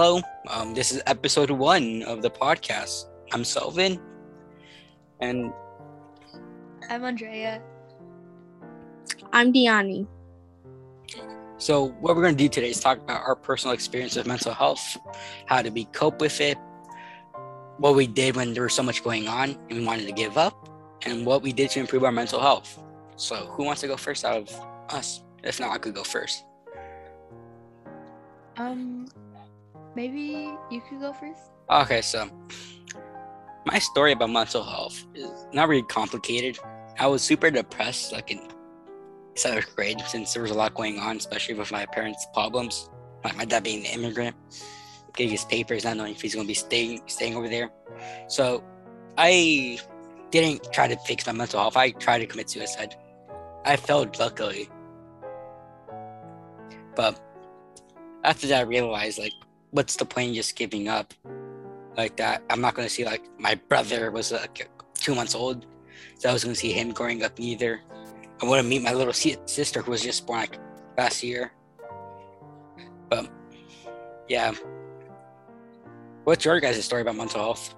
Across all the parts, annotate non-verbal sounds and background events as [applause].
Hello, um, this is episode one of the podcast. I'm Selvin, and I'm Andrea. I'm Deani. so what we're going to do today is talk about our personal experience with mental health, how to be cope with it, what we did when there was so much going on and we wanted to give up, and what we did to improve our mental health. So, who wants to go first out of us? If not, I could go first. Um, maybe you could go first. Okay, so my story about mental health is not really complicated. I was super depressed, like in seventh grade, since there was a lot going on, especially with my parents' problems. Like my dad being an immigrant, getting his papers, not knowing if he's to be staying staying over there. So I didn't try to fix my mental health. I tried to commit suicide. I failed, luckily. But after that, I realized like, what's the point in just giving up? Like that, I'm not gonna see like my brother was like two months old, so I was gonna see him growing up either. I want to meet my little sister who was just born like last year. But yeah, what's your guys' story about mental health?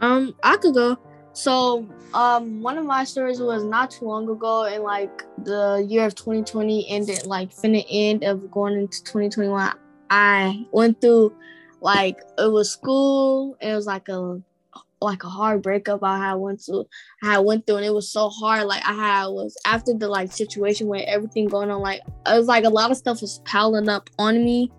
Um, I could go. So, um, one of my stories was not too long ago, in like the year of 2020 ended, like finna end of going into 2021. I went through, like, it was school. It was like a, like a hard breakup. I had went through. I went through, and it was so hard. Like I had was after the like situation where everything going on. Like it was like a lot of stuff was piling up on me,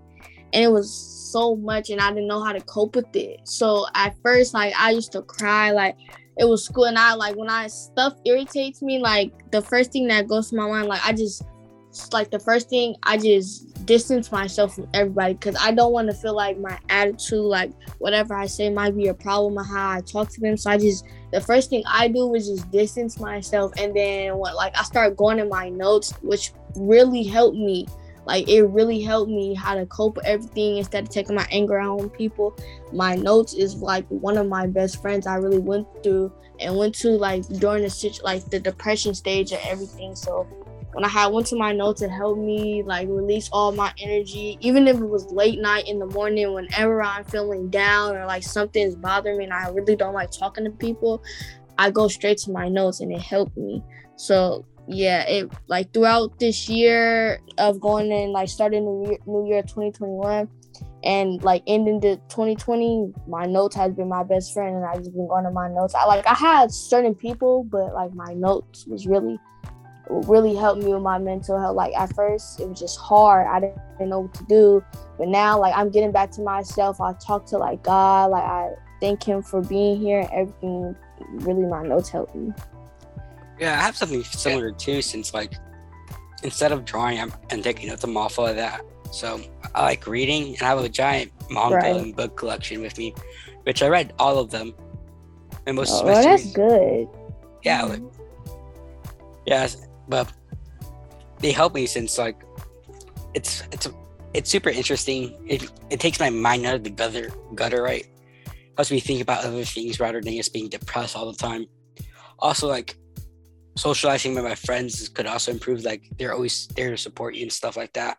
and it was so much and I didn't know how to cope with it. So at first like I used to cry like it was school and I like when I stuff irritates me like the first thing that goes to my mind like I just like the first thing I just distance myself from everybody because I don't want to feel like my attitude like whatever I say might be a problem of how I talk to them. So I just the first thing I do was just distance myself and then what like I start going in my notes which really helped me like it really helped me how to cope with everything instead of taking my anger out on people. My notes is like one of my best friends i really went through and went to like during the situ- like the depression stage and everything. So when i had went to my notes it helped me like release all my energy. Even if it was late night in the morning whenever i'm feeling down or like something's bothering me and i really don't like talking to people i go straight to my notes and it helped me. So yeah, it like throughout this year of going in like starting the year, new year 2021 and like ending the 2020, my notes has been my best friend and I just been going to my notes. I like I had certain people, but like my notes was really really helped me with my mental health. Like at first it was just hard. I didn't, didn't know what to do. But now like I'm getting back to myself. I talk to like God, like I thank him for being here and everything really my notes helped me. Yeah, I have something similar too. Since like instead of drawing I'm, and taking notes, I'm off of that. So I like reading, and I have a giant manga Right. and book collection with me, which I read all of them. And most Oh, well, that's good. yeah, like yes, but they help me since like it's it's it's super interesting. It it takes my mind out of the gutter gutter, right? Helps me think about other things rather than just being depressed all the time. Also, like socializing with my friends could also improve. Like they're always there to support you and stuff like that.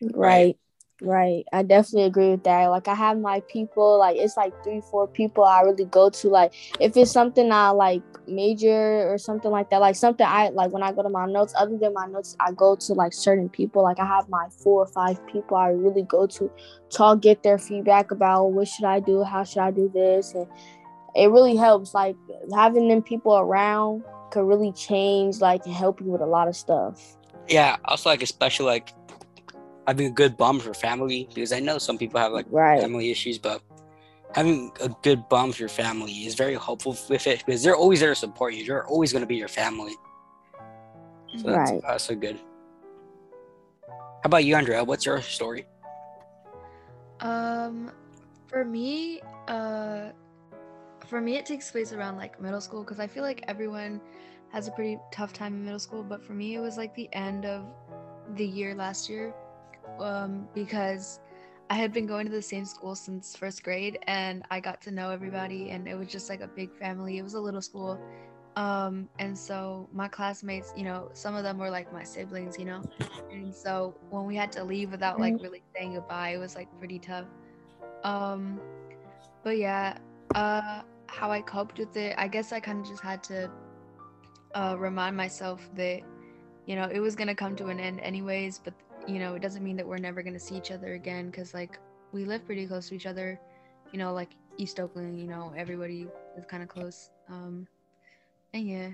Right. Right. I definitely agree with that. Like I have my people, like it's like three, four people I really go to. Like if it's something I like major or something like that, like something I like when I go to my notes, other than my notes, I go to like certain people. Like I have my four or five people I really go to talk, get their feedback about what should I do, how should I do this. And it really helps. Like having them people around could really change, like and help you with a lot of stuff. Yeah. Also, like especially like having a good bond for family because I know some people have like Right. family issues, but having a good bond with your family is very helpful with it because they're always there to support you. They're always going to be your family. So that's Right. also good. How about you, Andrea? What's your story? Um, for me, uh, for me, it takes place around like middle school because I feel like everyone has a pretty tough time in middle school. But for me, it was like the end of the year last year, um, because I had been going to the same school since first grade, and I got to know everybody, and it was just like a big family. It was a little school, Um, and so my classmates, you know, some of them were like my siblings, you know, and so when we had to leave without like really saying goodbye, it was like pretty tough. Um, but yeah, uh, how I coped with it, I guess I kind of just had to uh, remind myself that, you know, it was gonna come to an end anyways. But you know, it doesn't mean that we're never gonna see each other again, because like we live pretty close to each other. You know, like East Oakland, you know, everybody is kind of close. Um, and yeah.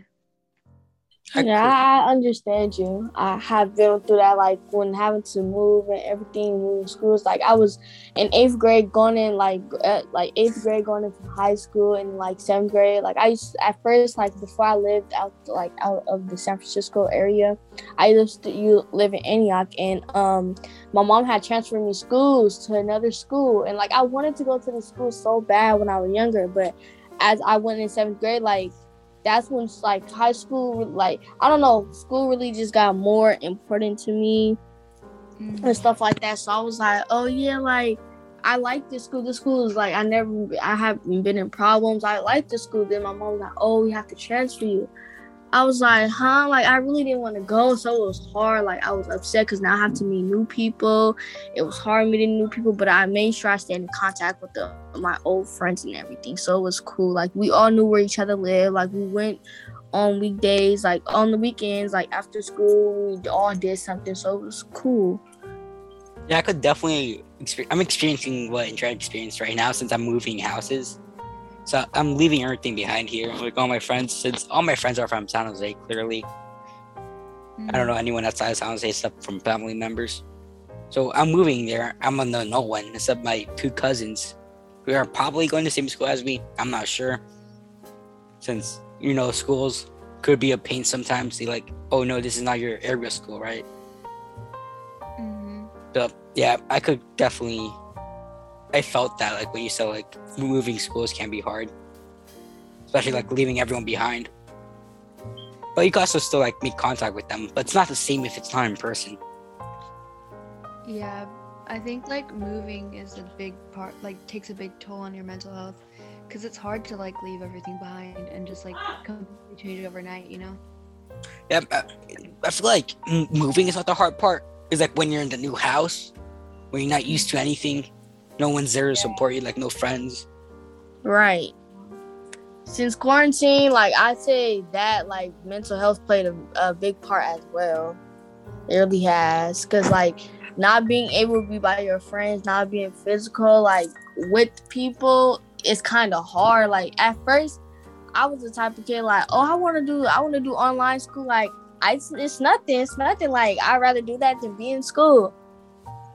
I yeah, could- I understand you. I have been through that, like when having to move and everything, moving schools. Like I was in eighth grade, going in like at, like eighth grade, going into high school, and like seventh grade. Like I used at first, like before I lived out like out of the San Francisco area, I used to you live in Antioch, and um, my mom had transferred me schools to another school, and like I wanted to go to the school so bad when I was younger, but as I went in seventh grade, like that's when like high school like i don't know school really just got more important to me Mhm. and stuff like that. So i was like oh yeah like i like this school. This school is like i never i haven't been in problems. I like this school. Then my mom was like oh we have to transfer you i was like huh? Like i really didn't want to go so it was hard. Like i was upset because now i have to meet new people. It was hard meeting new people but i made sure i stayed in contact with the, my old friends and everything so it was cool. Like we all knew where each other lived. Like we went on weekdays like on the weekends like after school we all did something so it was cool. Yeah, I could definitely. Exper- I'm experiencing what Andrea experienced right now since I'm moving houses. So I'm leaving everything behind here. Like all my friends, since all my friends are from San Jose, clearly. I don't know anyone outside of San Jose except from family members. So I'm moving there. I'm gonna know no one except my two cousins, who are probably going to the same school as me. I'm not sure, since you know schools could be a pain sometimes. They like, oh no, this is not your area school, right? Mhm. So yeah, I could definitely. I felt that like when you said like moving schools can be hard, especially like leaving everyone behind. But you can also still like make contact with them, but it's not the same if it's not in person. Yeah, I think like moving is a big part, like takes a big toll on your mental health, because it's hard to like leave everything behind and just like completely change it overnight, you know? Yeah, uh, I, I feel like moving is not the hard part. It's like when you're in the new house, when you're not used to anything, no one's there to support you, like no friends. right. Since quarantine like i say that like mental health played a, a big part as well. It really has. Because like not being able to be by your friends not being physical like with people it's kind of hard. Like at first i was the type of kid like oh i want to do i want to do online school. Like I, it's, it's nothing it's nothing. Like i'd rather do that than be in school.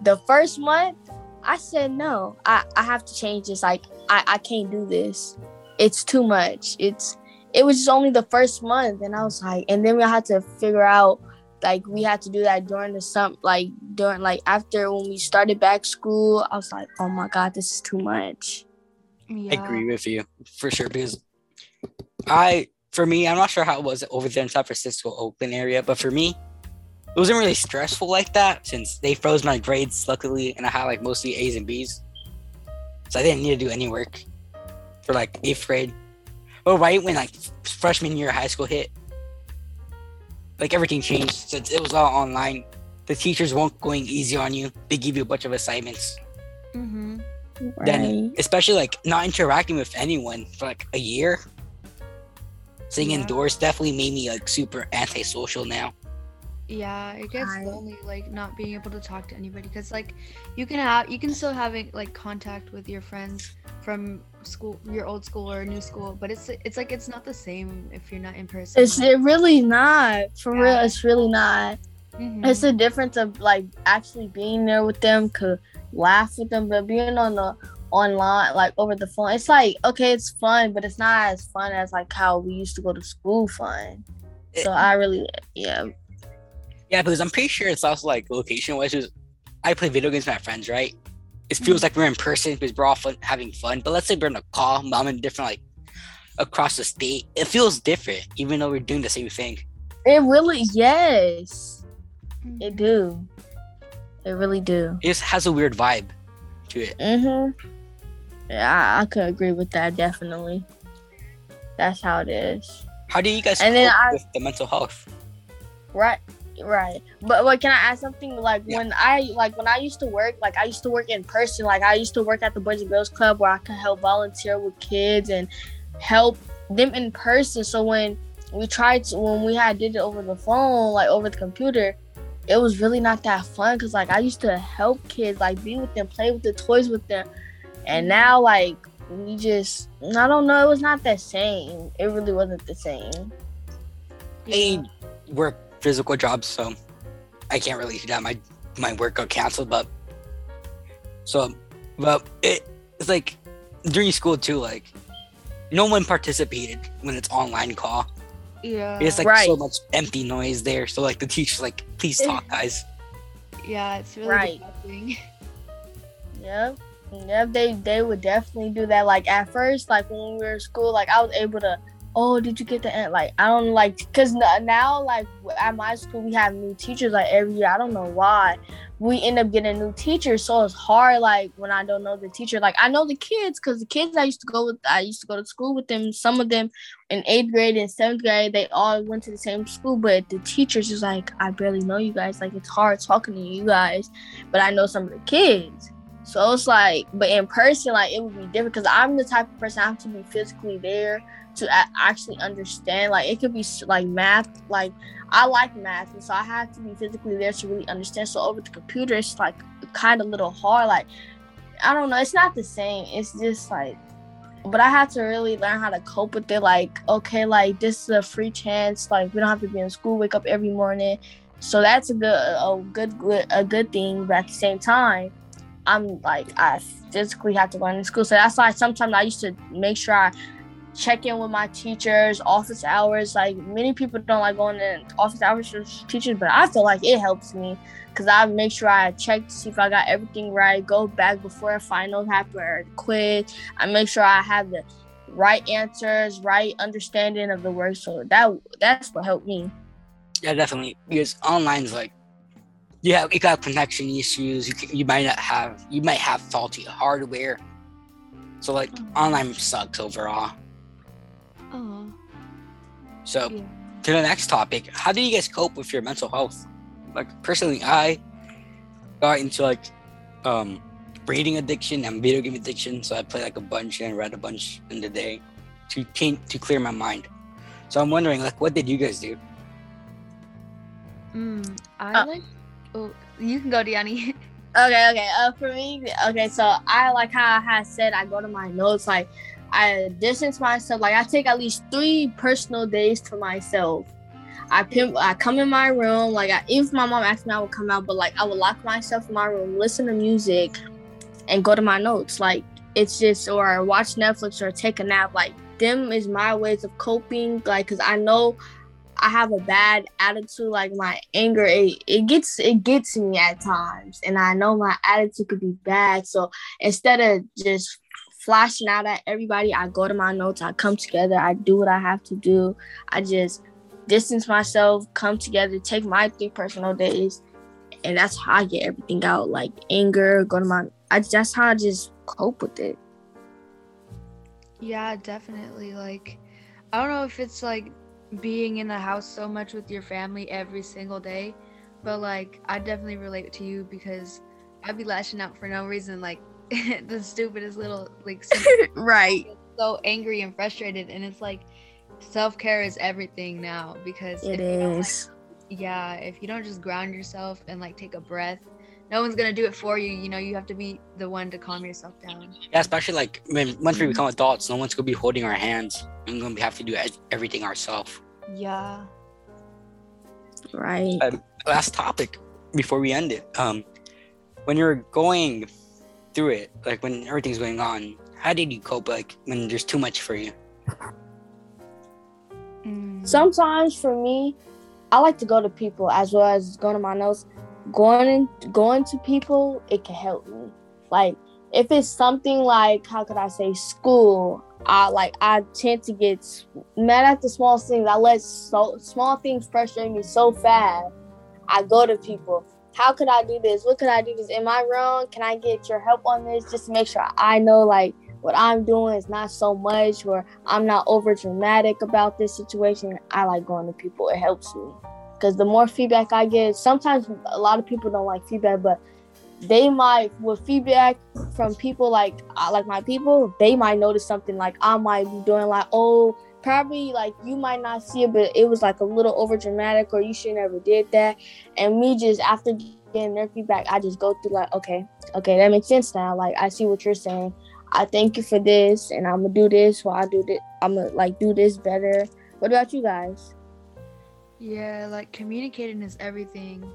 The first month i said no i, I have to change this. Like I, I can't do this. It's too much. It's it was just only the first month and i was like and then we had to figure out like we had to do that during the summer like during like after when we started back school i was like oh my god this is too much. Yeah. I agree with you for sure because I, for me, I'm not sure how it was over there in San Francisco, Oakland area, but for me, it wasn't really stressful like that since they froze my grades luckily, and I had like mostly A's and B's, so I didn't need to do any work for like eighth grade. But right when like freshman year of high school hit, like everything changed since it was all online. The teachers weren't going easy on you. They give you a bunch of assignments Mm-hmm. then especially like not interacting with anyone for like a year sitting Yeah. indoors definitely made me like super antisocial now Yeah, it gets I- lonely like not being able to talk to anybody because like you can have you can still have like contact with your friends from school, your old school or new school, but it's it's like it's not the same if you're not in person. it's it really not for real it's really not Mhm. it's the difference of like actually being there with them could laugh with them but being on the online like over the phone it's like okay it's fun but it's not as fun as like how we used to go to school fun so i really yeah yeah because i'm pretty sure it's also like location wise i play video games with my friends right? It feels like we're in person because we're all fun, having fun. But let's say we're in a call i'm in different like across the state it feels different even though we're doing the same thing. It really yes. Mhm. it do. It really do. It just has a weird vibe to it. Mm-hmm. Yeah I, I could agree with that definitely. That's how it is. How do you guys And cope then I- with the mental health? Right, right. But wait, can I add something? Like Yeah. when I like when I used to work, like I used to work in person. Like I used to work at the Boys and Girls Club where I could help volunteer with kids and help them in person. So when we tried to, when we had did it over the phone, like over the computer, it was really not that fun because like I used to help kids, like be with them, play with the toys with them, and mm-hmm. now like we just I don't know, it was not the same. It really wasn't the same. I work physical jobs, so I can't really do that. My my work got canceled, but so but it, it's like during school too. Like no one participated when it's online call. Yeah. It's like Right. so much empty noise there. So like the teacher's like, please [laughs] talk, guys. yeah, it's really Right. depressing. Yep. Yep, they they would definitely do that. Like at first, like when we were in school, like I was able to, oh, did you get the end? Like I don't like, cause now like at my school we have new teachers like every year. I don't know why. We end up getting new teachers, so it's hard. Like when I don't know the teacher, like I know the kids, cause the kids I used to go with, I used to go to school with them. Some of them in eighth grade and seventh grade, they all went to the same school, but the teachers is like, I barely know you guys. Like it's hard talking to you guys, but I know some of the kids. So it's like, but in person, like it would be different because I'm the type of person I have to be physically there to a- actually understand. Like it could be like math, like I like math, and so I have to be physically there to really understand. So over the computer, it's like kind of little hard. Like I don't know, it's not the same. It's just like, but I had to really learn how to cope with it. Like okay, like this is a free chance. Like we don't have to be in school, wake up every morning. So that's a good, a good, a good thing. But at the same time. I'm like I physically have to learn in school. So that's why sometimes I used to make sure I check in with my teachers, office hours. Like many people don't like going in office hours for teachers, but I feel like it helps me because I make sure I check to see if I got everything right. Go back before a final happen or quiz. I make sure I have the right answers, right understanding of the work. So that that's what helped me. Yeah, definitely. Because online's like, you have you got connection issues. You you might not have you might have faulty hardware. So like online sucks overall. Oh. So Yeah. to the next topic, how do you guys cope with your mental health? Like personally, I got into like um reading addiction and video game addiction. So I play like a bunch and read a bunch in the day to change to clear my mind. So I'm wondering, like, what did you guys do? Mm, I Uh, like. Oh, you can go, Deani. [laughs] Okay, okay. Uh, for me, okay. So I like how I had said I go to my notes. Like I distance myself. Like I take at least three personal days to myself. I pimp. I come in my room. Like I, if my mom asked me, I would come out. But like I would lock myself in my room, listen to music, and go to my notes. Like it's just or watch Netflix or take a nap. Like them is my ways of coping. Like because I know I have a bad attitude, like my anger, it, it gets it gets me at times, and I know my attitude could be bad. So instead of just flashing out at everybody, I go to my notes, I come together, I do what I have to do. I just distance myself, come together, take my three personal days, and that's how I get everything out. Like anger, go to my, I that's how I just cope with it. Yeah, definitely. Like, I don't know if it's like being in the house so much with your family every single day, but like, I definitely relate to you because I'd be lashing out for no reason. Like, [laughs] the stupidest little, like, [laughs] simple Right. so angry and frustrated. And it's like, self care is everything now because It if you like, yeah, if you don't just ground yourself and like take a breath, no one's gonna do it for you. You know, you have to be the one to calm yourself down. Yeah, especially like when once we mm-hmm. become adults, no one's gonna be holding our hands. We're gonna have to do everything ourselves. Yeah. Right. Last topic before we end it. Um, when you're going through it, like when everything's going on, how did you cope? Like when there's too much for you. Mm. sometimes for me, I like to go to people as well as going to my notes. Going going to people, it can help me. Like if it's something like how could I say school, I like I tend to get mad at the small things. I let so small things frustrate me so fast. I go to people. How could I do this? What could I do this? Am I wrong? Can I get your help on this? Just to make sure I know like what I'm doing is not so much, or I'm not over dramatic about this situation, I like going to people. It helps me because the more feedback I get, sometimes a lot of people don't like feedback, but they might with feedback from people like uh, like my people, they might notice something like I might be doing like oh probably like you might not see it, but it was like a little over dramatic or you should never did that. And me just after getting their feedback, I just go through like, okay, okay, that makes sense now. Like I see what you're saying. I thank you for this and I'm gonna do this while I do this I'm gonna like do this better. What about you guys? Yeah, like communicating is everything.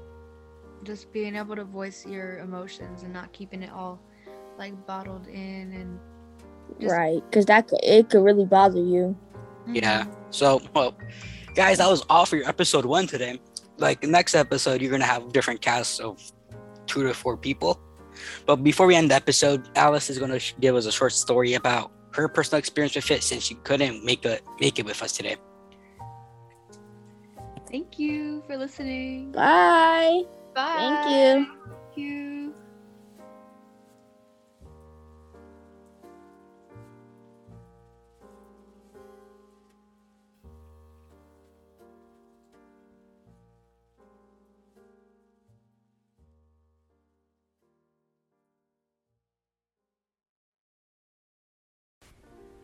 Just being able to voice your emotions and not keeping it all like bottled in and just... right, because that could it could really bother you. Yeah. So, well, guys, that was all for your episode one today. Like next episode, you're gonna have different casts of two to four people. But before we end the episode, Alice is gonna give us a short story about her personal experience with it since she couldn't make it make it with us today. Thank you for listening. Bye. Bye. Thank you.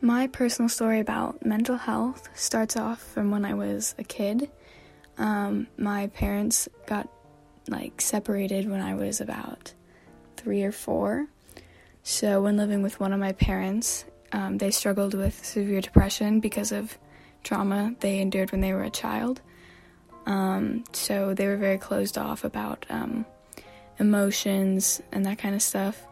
My personal story about mental health starts off from when I was a kid. Um, my parents got like separated when I was about three or four. So, when living with one of my parents, um, they struggled with severe depression because of trauma they endured when they were a child. Um, so, they were very closed off about um, emotions and that kind of stuff.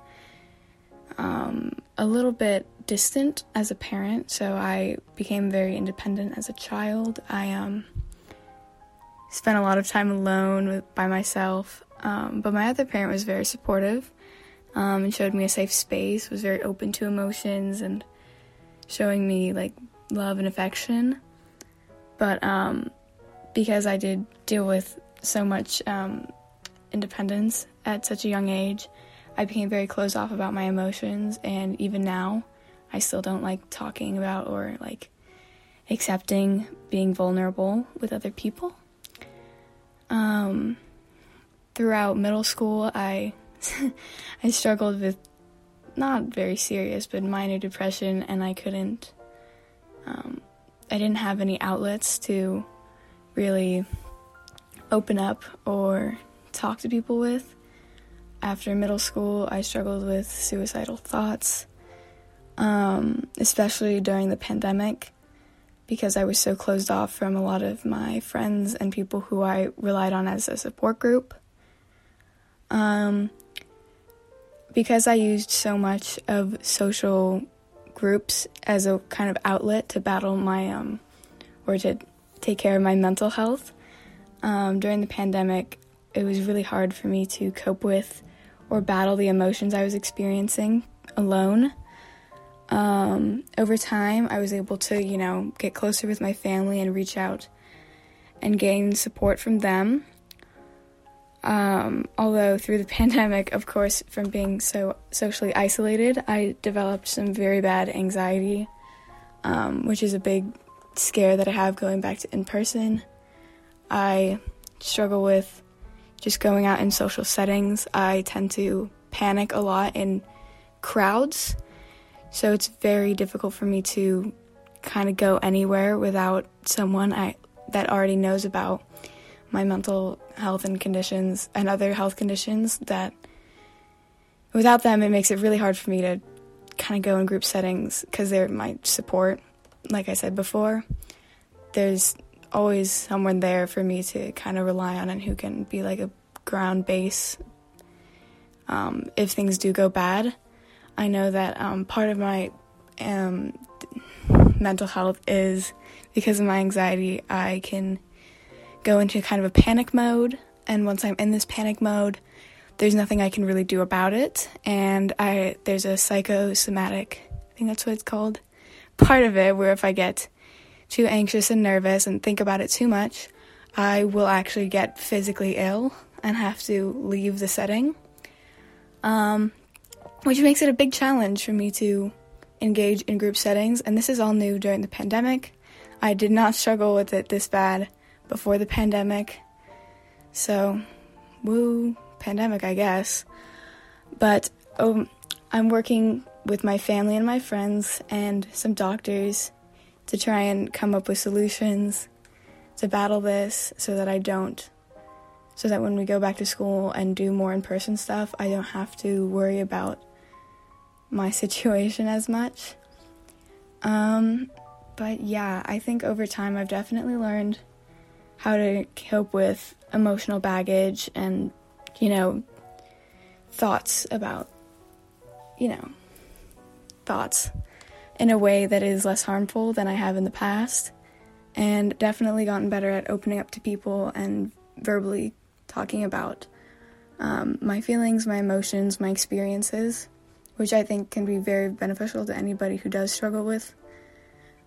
Um, a little bit distant as a parent, so I became very independent as a child. I um, spent a lot of time alone with, by myself, um, but my other parent was very supportive um, and showed me a safe space, was very open to emotions and showing me like love and affection. But um, because I did deal with so much um, independence at such a young age, I became very closed off about my emotions, and even now, I still don't like talking about or like accepting being vulnerable with other people. Um, throughout middle school, I [laughs] I struggled with not very serious but minor depression, and I couldn't. Um, I didn't have any outlets to really open up or talk to people with. After middle school, I struggled with suicidal thoughts um, especially during the pandemic, because I was so closed off from a lot of my friends and people who I relied on as a support group. Um, because I used so much of social groups as a kind of outlet to battle my um, or to take care of my mental health um, during the pandemic, it was really hard for me to cope with or battle the emotions I was experiencing alone. Um, over time, I was able to, you know, get closer with my family and reach out and gain support from them. Um, although through the [laughs] pandemic, of course, from being so socially isolated, I developed some very bad anxiety, um, which is a big scare that I have going back to in person. I struggle with just going out in social settings. I tend to panic a lot in crowds so it's very difficult for me to kind of go anywhere without someone I that already knows about my mental health and conditions and other health conditions that without them it makes it really hard for me to kind of go in group settings because they're my support. Like i said before there's always someone there for me to kind of rely on and who can be like a ground base um, if things do go bad I know that um, part of my um, mental health is because of my anxiety, I can go into kind of a panic mode. And once I'm in this panic mode, there's nothing I can really do about it. And I there's a psychosomatic, I think that's what it's called, part of it where if I get too anxious and nervous and think about it too much, I will actually get physically ill and have to leave the setting. Um, which makes it a big challenge for me to engage in group settings, and this is all new during the pandemic. I did not struggle with it this bad before the pandemic. So, woo, pandemic, I guess. But um, I'm working with my family and my friends and some doctors to try and come up with solutions to battle this so that I don't so that when we go back to school and do more in-person stuff, I don't have to worry about my situation as much. Um, but yeah, I think over time I've definitely learned how to cope with emotional baggage and, you know, thoughts about, you know, thoughts in a way that is less harmful than I have in the past. And definitely gotten better at opening up to people and verbally talking about um, my feelings, my emotions, my experiences, which I think can be very beneficial to anybody who does struggle with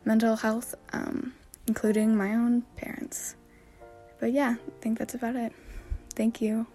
mental health, um, including my own parents. But yeah, I think that's about it. Thank you.